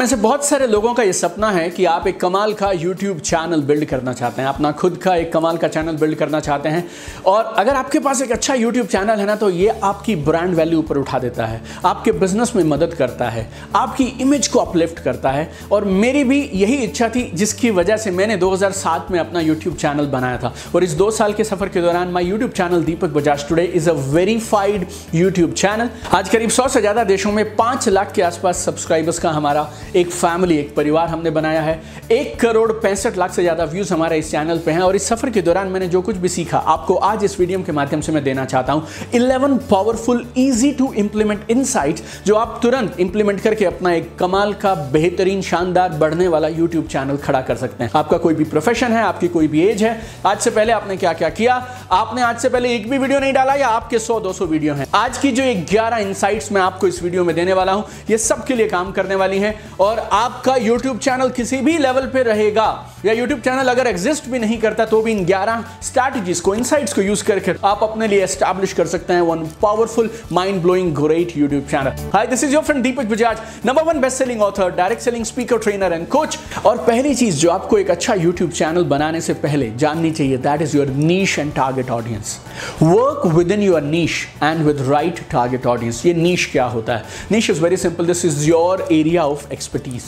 में से बहुत सारे लोगों का ये सपना है कि आप एक कमाल का YouTube चैनल बिल्ड करना चाहते हैं। अपना खुद का एक कमाल का चैनल बिल्ड करना चाहते हैं। और अगर आपके पास एक अच्छा YouTube चैनल है ना तो ये आपकी ब्रांड वैल्यू ऊपर उठा देता है। आपके बिज़नेस में मदद करता है। आपकी इमेज को अपलिफ्ट करता है। और मेरी भी यही इच्छा थी, जिसकी वजह से मैंने 2007 में अपना यूट्यूब चैनल बनाया था। और इस दो साल के सफ़र के दौरान my YouTube channel Deepak Bajaj today is a verified YouTube channel आज करीब सौ से ज़्यादा देशों में पाँच लाख के आसपास सब्सक्राइबर्स का हमारा एक फैमिली एक परिवार हमने बनाया है। एक करोड़ पैंसठ लाख से ज़्यादा व्यूज़ हमारे इस चैनल पे हैं और इस सफ़र के दौरान मैंने जो कुछ भी सीखा, आपको आज इस वीडियो के माध्यम से मैं देना चाहता हूँ। 11 powerful easy to implement insights जो आप तुरंत इंप्लीमेंट करके अपना एक कमाल का, बेहतरीन, शानदार, बढ़ने वाला यूट्यूब चैनल खड़ा कर सकते हैं। आपका कोई भी प्रोफेशन है, आपकी कोई भी एज है, आज से पहले आपने क्या क्या किया? आपने आज से पहले एक भी वीडियो नहीं डाला, या आपके सौ दो वीडियो हैं। आज की जो ग्यारह इंसाइट्स मैं आपको इस वीडियो में देने वाला हूँ, ये सबके लिए काम करने वाली है और आपका यूट्यूब चैनल किसी भी लेवल पे रहेगा या YouTube चैनल अगर एग्जिस्ट भी नहीं करता तो भी इन 11 स्ट्रैटेजीज को इनसाइट्स को यूज़ करके आप अपने लिए एस्टैब्लिश कर सकते हैं one powerful mind blowing great YouTube channel hi this is your friend Deepak Bajaj number one best selling author direct selling speaker trainer and coach और पहली चीज़ जो आपको एक अच्छा YouTube चैनल बनाने से पहले जाननी चाहिए that is your niche and target audience work with in your niche and with right target audience ये नीश क्या होता है? Niche is very simple this is your area of expertise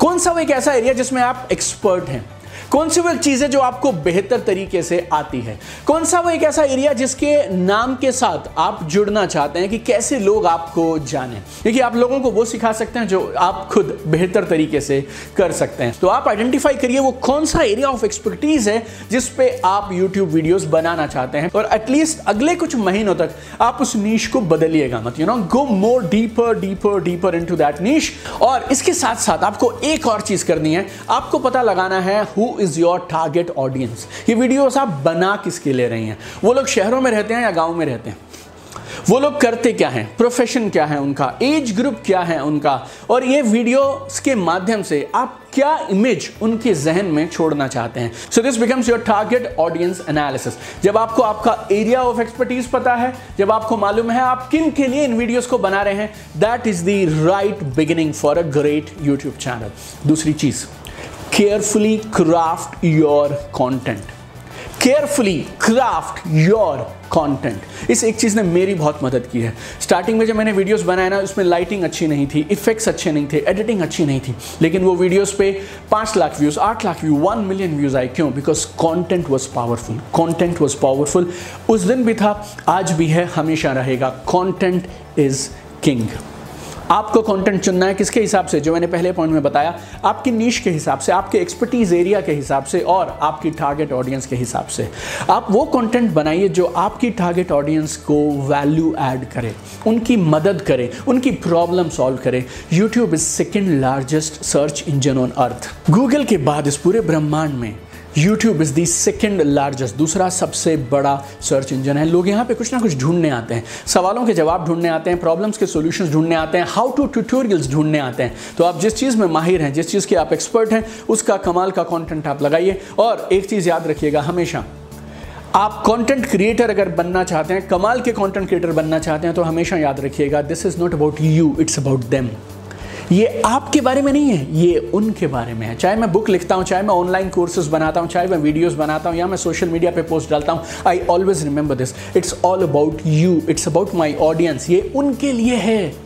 कौन सा वो एक ऐसा एरिया जिसमें आप एक्सपर्ट हैं? कौन सी वो चीज़ है जो आपको बेहतर तरीके से आती है? कौन सा वो एक ऐसा एरिया जिसके नाम के साथ आप जुड़ना चाहते हैं कि कैसे लोग आपको जाने? देखिए आप लोगों को वो सिखा सकते हैं जो आप खुद बेहतर तरीके से कर सकते हैं। तो आप आइडेंटिफाई करिए वो कौन सा एरिया ऑफ़ एक्सपर्टीज है जिस पे आप यूट्यूब वीडियोस बनाना चाहते हैं। और एटलीस्ट अगले कुछ महीनों तक आप उस नीच को बदलिएगा मत you know go more deeper deeper deeper into that niche और इसके साथ साथ आपको एक और चीज़ करनी है। आपको पता लगाना है who is your target audience ये वीडियोस आप बना किसके ले रही हैं? वो लोग शहरों में रहते हैं या गाँव में रहते हैं? वो लोग करते क्या हैं? प्रोफेशन क्या है उनका? एज ग्रुप क्या है उनका? और ये वीडियो के माध्यम से आप क्या इमेज उनके जहन में छोड़ना चाहते हैं? So this becomes your target audience analysis जब आपको आपका एरिया ऑफ़ एक्सपर्टीज पता है, जब आपको मालूम है आप किन के लिए इन वीडियोस को बना रहे हैं that is the right beginning for a great YouTube channel दूसरी चीज़ carefully craft your content. Carefully craft your content इस एक चीज़ ने मेरी बहुत मदद की है। स्टार्टिंग में जब मैंने वीडियोस बनाए ना, उसमें लाइटिंग अच्छी नहीं थी इफेक्ट्स अच्छे नहीं थे एडिटिंग अच्छी नहीं थी। लेकिन वो वीडियोस पे पाँच लाख व्यूज़ आठ lakh view one million views आए। क्यों? Because content was powerful content was powerful उस दिन भी था, आज भी है, हमेशा रहेगा। कॉन्टेंट इज़ किंग आपको कंटेंट चुनना है किसके हिसाब से? जो मैंने पहले पॉइंट में बताया, आपकी नीच के हिसाब से, आपके एक्सपर्टीज एरिया के हिसाब से और आपकी टारगेट ऑडियंस के हिसाब से। आप वो कंटेंट बनाइए जो आपकी टारगेट ऑडियंस को वैल्यू ऐड करे, उनकी मदद करे, उनकी प्रॉब्लम सॉल्व करे। YouTube is second largest search engine on earth Google के बाद इस पूरे ब्रह्मांड में YouTube is the second largest दूसरा सबसे बड़ा सर्च इंजन है। लोग यहाँ पे कुछ ना कुछ ढूँढने आते हैं। सवालों के जवाब ढूँढने आते हैं प्रॉब्लम्स के सोल्यूशन ढूँढने आते हैं हाउ टू ट्यूटोरियल्स ढूँढने आते हैं। तो आप जिस चीज़ में माहिर हैं, जिस चीज़ के आप एक्सपर्ट हैं, उसका कमाल का कॉन्टेंट आप लगाइए। और एक चीज़ याद रखिएगा हमेशा, आप कंटेंट क्रिएटर अगर बनना चाहते हैं, कमाल के कंटेंट क्रिएटर बनना चाहते हैं तो हमेशा याद रखिएगा this is not about you it's about them ये आपके बारे में नहीं है, ये उनके बारे में है। चाहे मैं बुक लिखता हूँ, चाहे मैं ऑनलाइन कोर्सेज बनाता हूँ, चाहे मैं वीडियोस बनाता हूँ, या मैं सोशल मीडिया पे पोस्ट डालता हूँ I always remember this it's all about you it's about my audience ये उनके लिए है।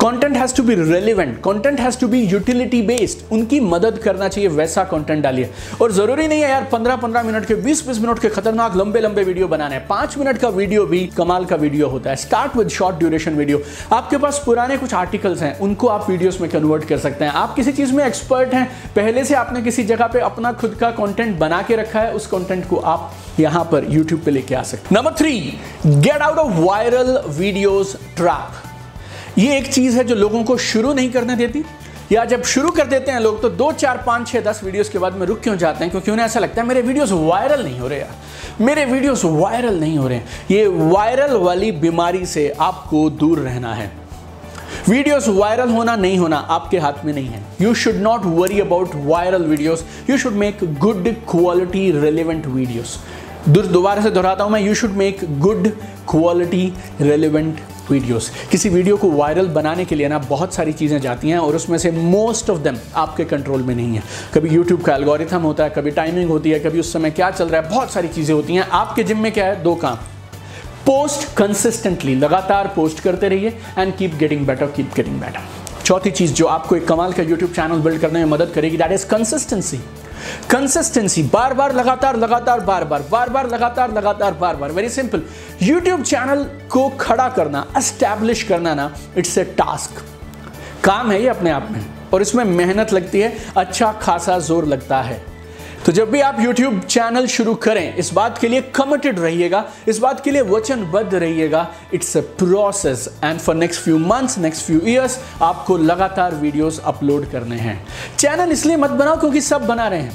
Content has to be relevant content has to be utility based उनकी मदद करना चाहिए, वैसा कंटेंट डालिए। और ज़रूरी नहीं है यार 15 15 मिनट के 20 20 मिनट के खतरनाक, लंबे लंबे वीडियो बनाने। हैं पाँच मिनट का वीडियो भी कमाल का वीडियो होता है। Start with short duration video आपके पास पुराने कुछ आर्टिकल्स हैं, उनको आप वीडियोस में कन्वर्ट कर सकते हैं। आप किसी चीज़ में एक्सपर्ट हैं, पहले से आपने किसी जगह पे अपना खुद का कंटेंट बना के रखा है, उस कंटेंट को आप यहाँ पर यूट्यूब पे लेके आ सकते number three get out of viral videos trap ये एक चीज़ है जो लोगों को शुरू नहीं करने देती, या जब शुरू कर देते हैं लोग तो दो, चार, पाँच छः दस वीडियोस के बाद में रुक क्यों जाते हैं? क्योंकि उन्हें ऐसा लगता है, मेरे वीडियोस वायरल नहीं हो रहे यार। मेरे वीडियोस वायरल नहीं हो रहे ये वायरल वाली बीमारी से आपको दूर रहना है। वीडियोस वायरल होना नहीं होना आपके हाथ में नहीं है। You should not worry about viral videos you should make good quality relevant videos दोबारा से दोहराता हूँ मैं। You should make good quality relevant videos. किसी वीडियो को वायरल बनाने के लिए ना बहुत सारी चीज़ें जाती हैं और उसमें से मोस्ट ऑफ़ देम आपके कंट्रोल में नहीं है। कभी यूट्यूब का एल्गोरिथम होता है, कभी टाइमिंग होती है, कभी उस समय क्या चल रहा है, बहुत सारी चीज़ें होती हैं। आपके जिम में क्या है? दो काम। पोस्ट कंसिस्टेंटली लगातार पोस्ट करते रहिए and keep getting better keep getting better चौथी चीज़ जो आपको एक कमाल का यूट्यूब चैनल बिल्ड करने में मदद करेगी दैट इज़ कंसिस्टेंसी कंसिस्टेंसी बार बार लगातार लगातार बार बार बार बार लगातार लगातार बार बार वेरी सिंपल यूट्यूब चैनल को खड़ा करना एस्टैब्लिश करना ना इट्स ए टास्क काम है ये अपने आप में, और इसमें मेहनत लगती है अच्छा खासा ज़ोर लगता है। तो जब भी आप YouTube चैनल शुरू करें, इस बात के लिए कमिटेड रहिएगा, इस बात के लिए वचनबद्ध रहिएगा। It's a process and for next few months next few years आपको लगातार वीडियोस अपलोड करने हैं। चैनल इसलिए मत बनाओ क्योंकि सब बना रहे हैं।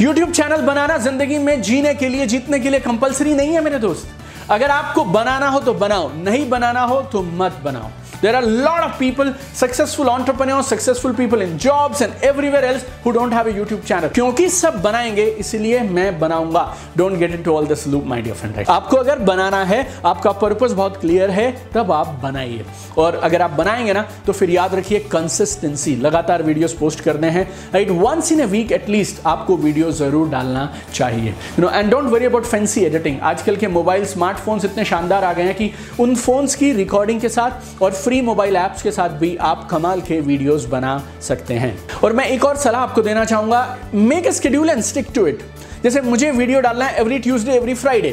YouTube चैनल बनाना ज़िंदगी में जीने के लिए, जीतने के लिए कंपलसरी नहीं है मेरे दोस्त। अगर आपको बनाना हो तो बनाओ, नहीं बनाना हो तो मत बनाओ। There are a lot of people, successful entrepreneurs, successful people in jobs and everywhere else who don't have a YouTube channel. क्योंकि सब बनाएँगे इसलिए मैं बनाऊँगा। Don't get into all this loop my dear friend right आपको अगर बनाना है आपका पर्पस बहुत क्लियर है तब आप बनाइए। और अगर आप बनाएँगे ना तो फिर याद रखिए कंसिस्टेंसी लगातार वीडियोस पोस्ट करने हैं। Right once in a week at least आपको वीडियो ज़रूर डालना चाहिए। You know and don't worry about fancy editing आजकल के मोबाइल स्मार्टफोन्स इतने शानदार आ गए हैं कि उन फोन्स की रिकॉर्डिंग के साथ और फ्री मोबाइल ऐप्स के साथ भी आप कमाल के वीडियोस बना सकते हैं। और मैं एक और सलाह आपको देना चाहूँगा make a schedule and stick to it जैसे मुझे वीडियो डालना है एवरी ट्यूसडे एवरी फ्राइडे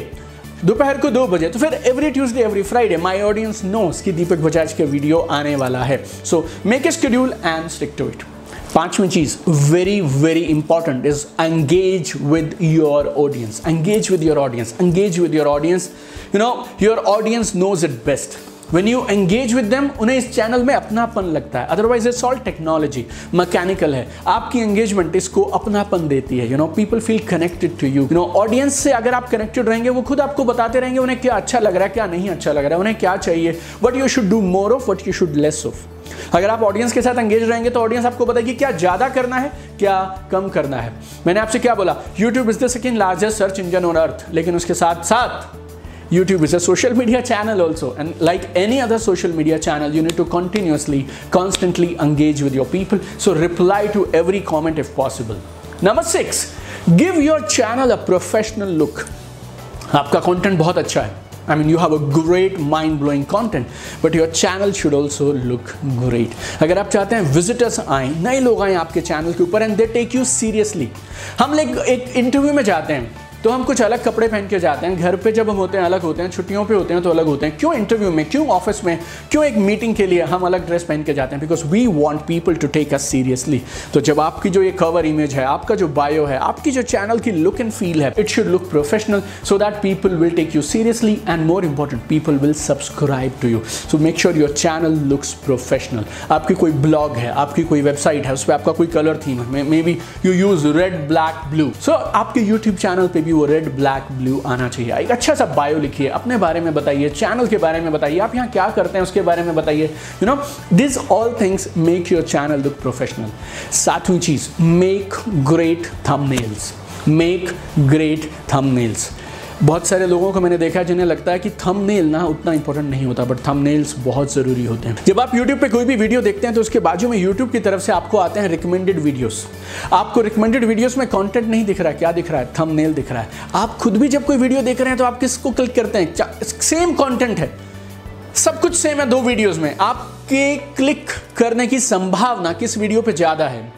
दोपहर को दो बजे तो फिर every Tuesday every Friday my audience knows कि दीपक बजाज के वीडियो आने वाला है। So make a schedule and stick to it पांचवी चीज़ very very important is engage with your audience engage with your audience engage with your audience you know your audience knows it best when you engage with them उन्हें इस channel में अपनापन लगता है। Otherwise it's all technology mechanical है। आपकी engagement इसको अपनापन देती है। You know people feel connected to you know audience से अगर आप कनेक्टेड रहेंगे, वो खुद आपको बताते रहेंगे उन्हें क्या अच्छा लग रहा है, क्या नहीं अच्छा लग रहा है, उन्हें क्या चाहिए। What you should do more of what you should less of अगर आप ऑडियंस के साथ एंगेज रहेंगे तो ऑडियंस आपको बताएगी क्या ज़्यादा करना है, क्या कम करना है। मैंने आपसे क्या बोला? YouTube is the second largest search engine on earth लेकिन उसके साथ साथ YouTube is a social media channel also and like any other social media channel you need to continuously constantly engage with your people so reply to every comment if possible number 6 give your channel a professional look आपका content बहुत अच्छा है I mean, you have a great mind-blowing content, but your channel should also look great. अगर आप चाहते हैं visitors आए नए लोग आए आपके चैनल के ऊपर and they take you seriously हम लोग एक इंटरव्यू में जाते हैं तो हम कुछ अलग कपड़े पहन के जाते हैं। घर पे जब हम होते हैं, अलग होते हैं, छुट्टियों पे होते हैं तो अलग होते हैं। क्यों इंटरव्यू में, क्यों ऑफ़िस में, क्यों एक मीटिंग के लिए हम अलग ड्रेस पहन के जाते हैं? Because we want people to take us seriously तो जब आपकी जो ये कवर इमेज है, आपका जो बायो है, आपकी जो चैनल की लुक एंड फील है it should look professional so that people will take you seriously and more important people will subscribe to you so make sure your channel looks professional आपकी कोई blog है, आपकी कोई website है, उस पर आपका कोई कलर थीम है maybe you use red black blue so आपके यूट्यूब चैनल पे भी वो रेड ब्लैक ब्लू आना चाहिए। एक अच्छा सा बायो लिखिए, अपने बारे में बताइए चैनल के बारे में बताइए, आप यहाँ क्या करते हैं उसके बारे में बताइए। You know this all things make your channel look professional सातवीं चीज़ make great thumbnails make great thumbnails बहुत सारे लोगों को मैंने देखा जिन्हें लगता है कि थंबनेल ना उतना इंपॉर्टेंट नहीं होता बट थंबनेल्स बहुत ज़रूरी होते हैं। जब आप यूट्यूब पे कोई भी वीडियो देखते हैं तो उसके बाजू में यूट्यूब की तरफ़ से आपको आते हैं रिकमेंडेड वीडियोस आपको रिकमेंडेड वीडियोस में कंटेंट नहीं दिख रहा है। क्या दिख रहा है? थंबनेल दिख रहा है। आप खुद भी जब कोई वीडियो देख रहे हैं तो आप किसको क्लिक करते हैं? सेम कॉन्टेंट है। सब कुछ सेम है दो वीडियोज़ में। आपके क्लिक करने की संभावना किस वीडियो पे ज़्यादा है?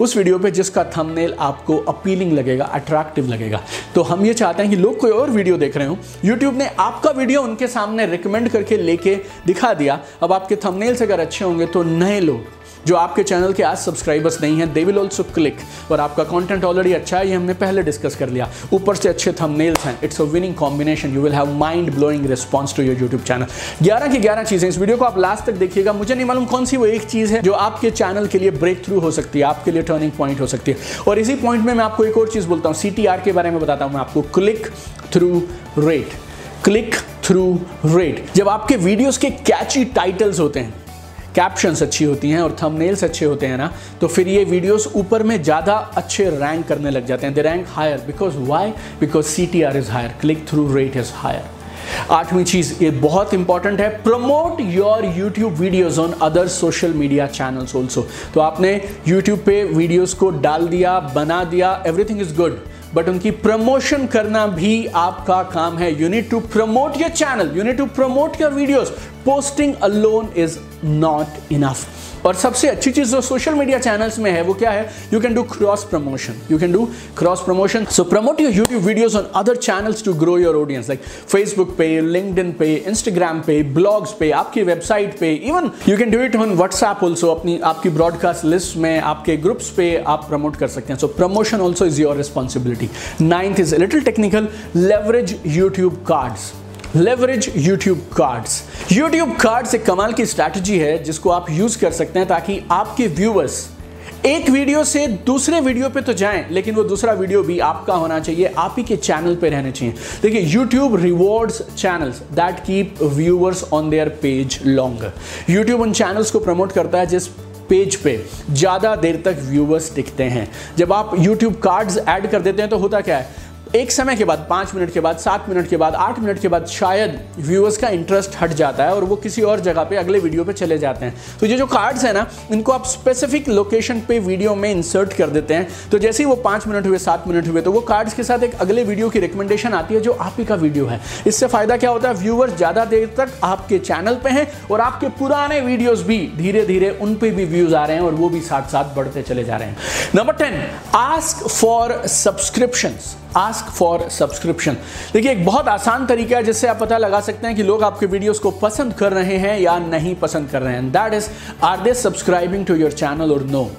उस वीडियो पे जिसका थंबनेल आपको अपीलिंग लगेगा अट्रैक्टिव लगेगा। तो हम ये चाहते हैं कि लोग कोई और वीडियो देख रहे हो। यूट्यूब ने आपका वीडियो उनके सामने रिकमेंड करके लेके दिखा दिया। अब आपके थंबनेल्स अगर अच्छे होंगे तो नए लोग जो आपके चैनल के आज सब्सक्राइबर्स नहीं हैं दे विल ऑल्सो क्लिक और आपका कंटेंट ऑलरेडी अच्छा है, ये हमने पहले डिस्कस कर लिया। ऊपर से अच्छे थंबनेल्स हैं। It's a winning combination you will have mind blowing response to your YouTube channel ग्यारह की ग्यारह चीज़ें। इस वीडियो को आप लास्ट तक देखिएगा। मुझे नहीं मालूम कौन सी वो एक चीज़ है जो आपके चैनल के लिए ब्रेक थ्रू हो सकती है, आपके लिए टर्निंग पॉइंट हो सकती है। और इसी पॉइंट में मैं आपको एक और चीज़ बोलता हूँ। सी के बारे में बताता हूँ मैं आपको। Click through rate click through rate जब आपके वीडियोस के कैची टाइटल्स होते हैं कैप्शंस अच्छी होती हैं और थंबनेल्स अच्छे होते हैं ना तो फिर ये वीडियोस ऊपर में ज़्यादा अच्छे रैंक करने लग जाते हैं। They rank higher because why because C T R is higher click through rate is higher आठवीं चीज़, ये बहुत इंपॉर्टेंट है। Promote your YouTube videos on other social media channels also तो आपने यूट्यूब पे वीडियोस को डाल दिया, बना दिया एवरीथिंग इज़ गुड बट उनकी प्रमोशन करना भी आपका काम है। You need to promote your channel you need to promote your videos posting alone is not enough और सबसे अच्छी चीज़ जो सोशल मीडिया चैनल्स में है, वो क्या है? You can do cross promotion you can do cross promotion so promote your YouTube videos on other channels to grow your audience like Facebook पे लिंक्डइन पे इंस्टाग्राम पे ब्लॉग्स पे आपकी वेबसाइट पे even you can do it on WhatsApp also अपनी, आपकी broadcast list में, आपके ग्रुप्स पे आप प्रमोट कर सकते हैं. So promotion also is your responsibility ninth is little technical leverage YouTube cards leverage YouTube cards YouTube cards एक कमाल की स्ट्रैटेजी है जिसको आप यूज़ कर सकते हैं ताकि आपके व्यूअर्स एक वीडियो से दूसरे वीडियो पे तो जाएँ, लेकिन वो दूसरा वीडियो भी आपका होना चाहिए, आप ही के चैनल पे रहने चाहिए। देखिए YouTube rewards channels that keep viewers on their page long YouTube उन चैनल्स को प्रमोट करता है जिस पेज पे ज़्यादा देर तक व्यूअर्स टिकते हैं। जब आप यूट्यूब कार्ड्स ऐड कर देते हैं तो होता क्या है? एक समय के बाद, पाँच मिनट के बाद, सात मिनट के बाद, आठ मिनट के बाद शायद व्यूअर्स का इंटरेस्ट हट जाता है और वो किसी और जगह पे अगले वीडियो पे चले जाते हैं। तो ये जो कार्ड्स है ना, इनको आप स्पेसिफिक लोकेशन पे वीडियो में इंसर्ट कर देते हैं। तो जैसे ही वो पाँच मिनट हुए, सात मिनट हुए तो वो कार्ड्स के साथ एक अगले वीडियो की रिकमेंडेशन आती है जो आप ही का वीडियो है। इससे फ़ायदा क्या होता है? व्यूअर्स ज़्यादा देर तक आपके चैनल पर हैं और आपके पुराने वीडियोज़ भी धीरे धीरे उन पर भी व्यूज़ आ रहे हैं और वो भी साथ साथ बढ़ते चले जा रहे हैं। Number ten ask for subscriptions ask for subscription देखिए, एक बहुत आसान तरीका है जिससे आप पता लगा सकते हैं कि लोग आपके वीडियोस को पसंद कर रहे हैं या नहीं पसंद कर रहे हैं। That is are they subscribing to your channel और नो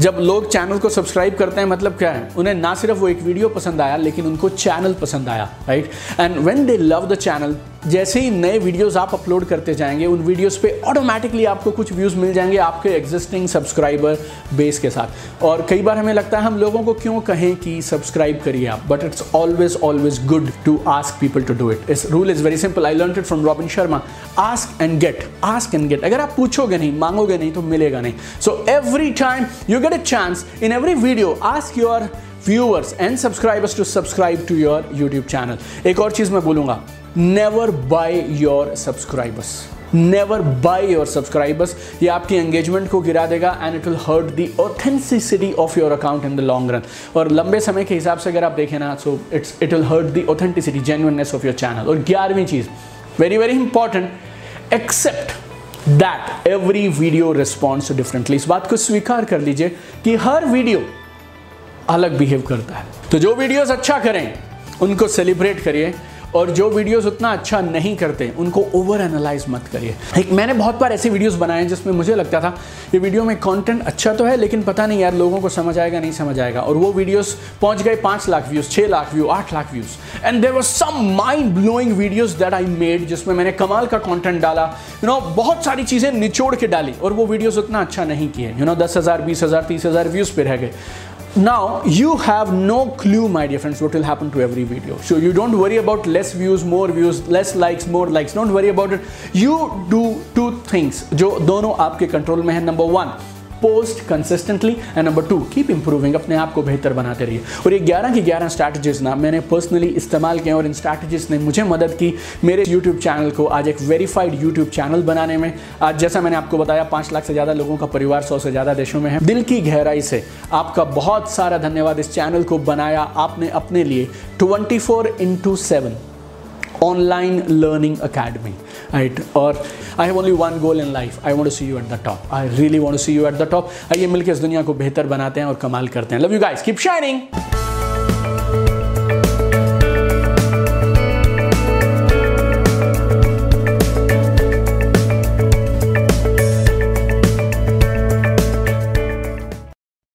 जब लोग चैनल को सब्सक्राइब करते हैं मतलब क्या है? उन्हें ना सिर्फ़ वो एक वीडियो पसंद आया, लेकिन उनको चैनल पसंद आया right and when they love the channel जैसे ही नए वीडियोस आप अपलोड करते जाएँगे, उन वीडियोस पे ऑटोमेटिकली आपको कुछ व्यूज़ मिल जाएँगे आपके एग्जिस्टिंग सब्सक्राइबर बेस के साथ। और कई बार हमें लगता है, हम लोगों को क्यों कहें कि सब्सक्राइब करिए आप but it's always always good to ask people to do it इस rule is very simple I learn it from Robin Sharma ask and get ask and get अगर आप पूछोगे नहीं, मांगोगे नहीं तो मिलेगा नहीं। So every time you get a chance in every video ask your viewers and subscribers to subscribe to your YouTube channel एक और चीज़ मैं बोलूँगा। Never buy your subscribers never buy your subscribers ये आपकी एंगेजमेंट को गिरा देगा and it will hurt the authenticity of your account in the long run और लंबे समय के हिसाब से अगर आप देखें ना so it's it will hurt the authenticity genuineness of your channel और ग्यारहवीं चीज़ very very important except that every video response differently इस बात को स्वीकार कर लीजिए कि हर वीडियो अलग बिहेव करता है। तो जो वीडियोस अच्छा करें, उनको सेलिब्रेट करिए। और जो वीडियोस उतना अच्छा नहीं करते उनको ओवर एनालाइज मत करिए। एक मैंने बहुत बार ऐसे वीडियोस बनाए हैं जिसमें मुझे लगता था ये वीडियो में कंटेंट अच्छा तो है लेकिन पता नहीं यार लोगों को समझ आएगा नहीं समझ आएगा। और वो वीडियोस पहुँच गए पाँच लाख व्यूज़ छः लाख व्यू आठ lakh views and there was some mind blowing videos that I made जिसमें मैंने कमाल का कॉन्टेंट डाला यू you नो know, बहुत सारी चीज़ें निचोड़ के डाली और वो वीडियोज़ उतना अच्छा नहीं किए। यू नो दस हज़ार बीस हज़ार तीस हज़ार व्यूज़ पे रह गए। now you have no clue my dear friends what will happen to every video so you don't worry about less views more views less likes more likes don't worry about it you do two things जो दोनों आपके control में है number one Post consistently and number two keep improving अपने आप को बेहतर बनाते रहिए। और ये ग्यारह की ग्यारह स्ट्रैटेजीज ना मैंने पर्सनली इस्तेमाल किए और इन स्ट्रैटेजीज ने मुझे मदद की मेरे यूट्यूब चैनल को आज एक वेरीफाइड यूट्यूब चैनल बनाने में। आज जैसा मैंने आपको बताया, पाँच लाख से ज़्यादा लोगों का परिवार सौ से ज़्यादा देशों में है। दिल की गहराई से आपका बहुत सारा धन्यवाद इस चैनल को बनाया आपने अपने लिए। Twenty four into seven online learning academy right or i have only one goal in life i want to see you at the top i really want to see you at the top आइए मिलकर इस दुनिया को बेहतर बनाते हैं और कमाल करते हैं love you guys keep shining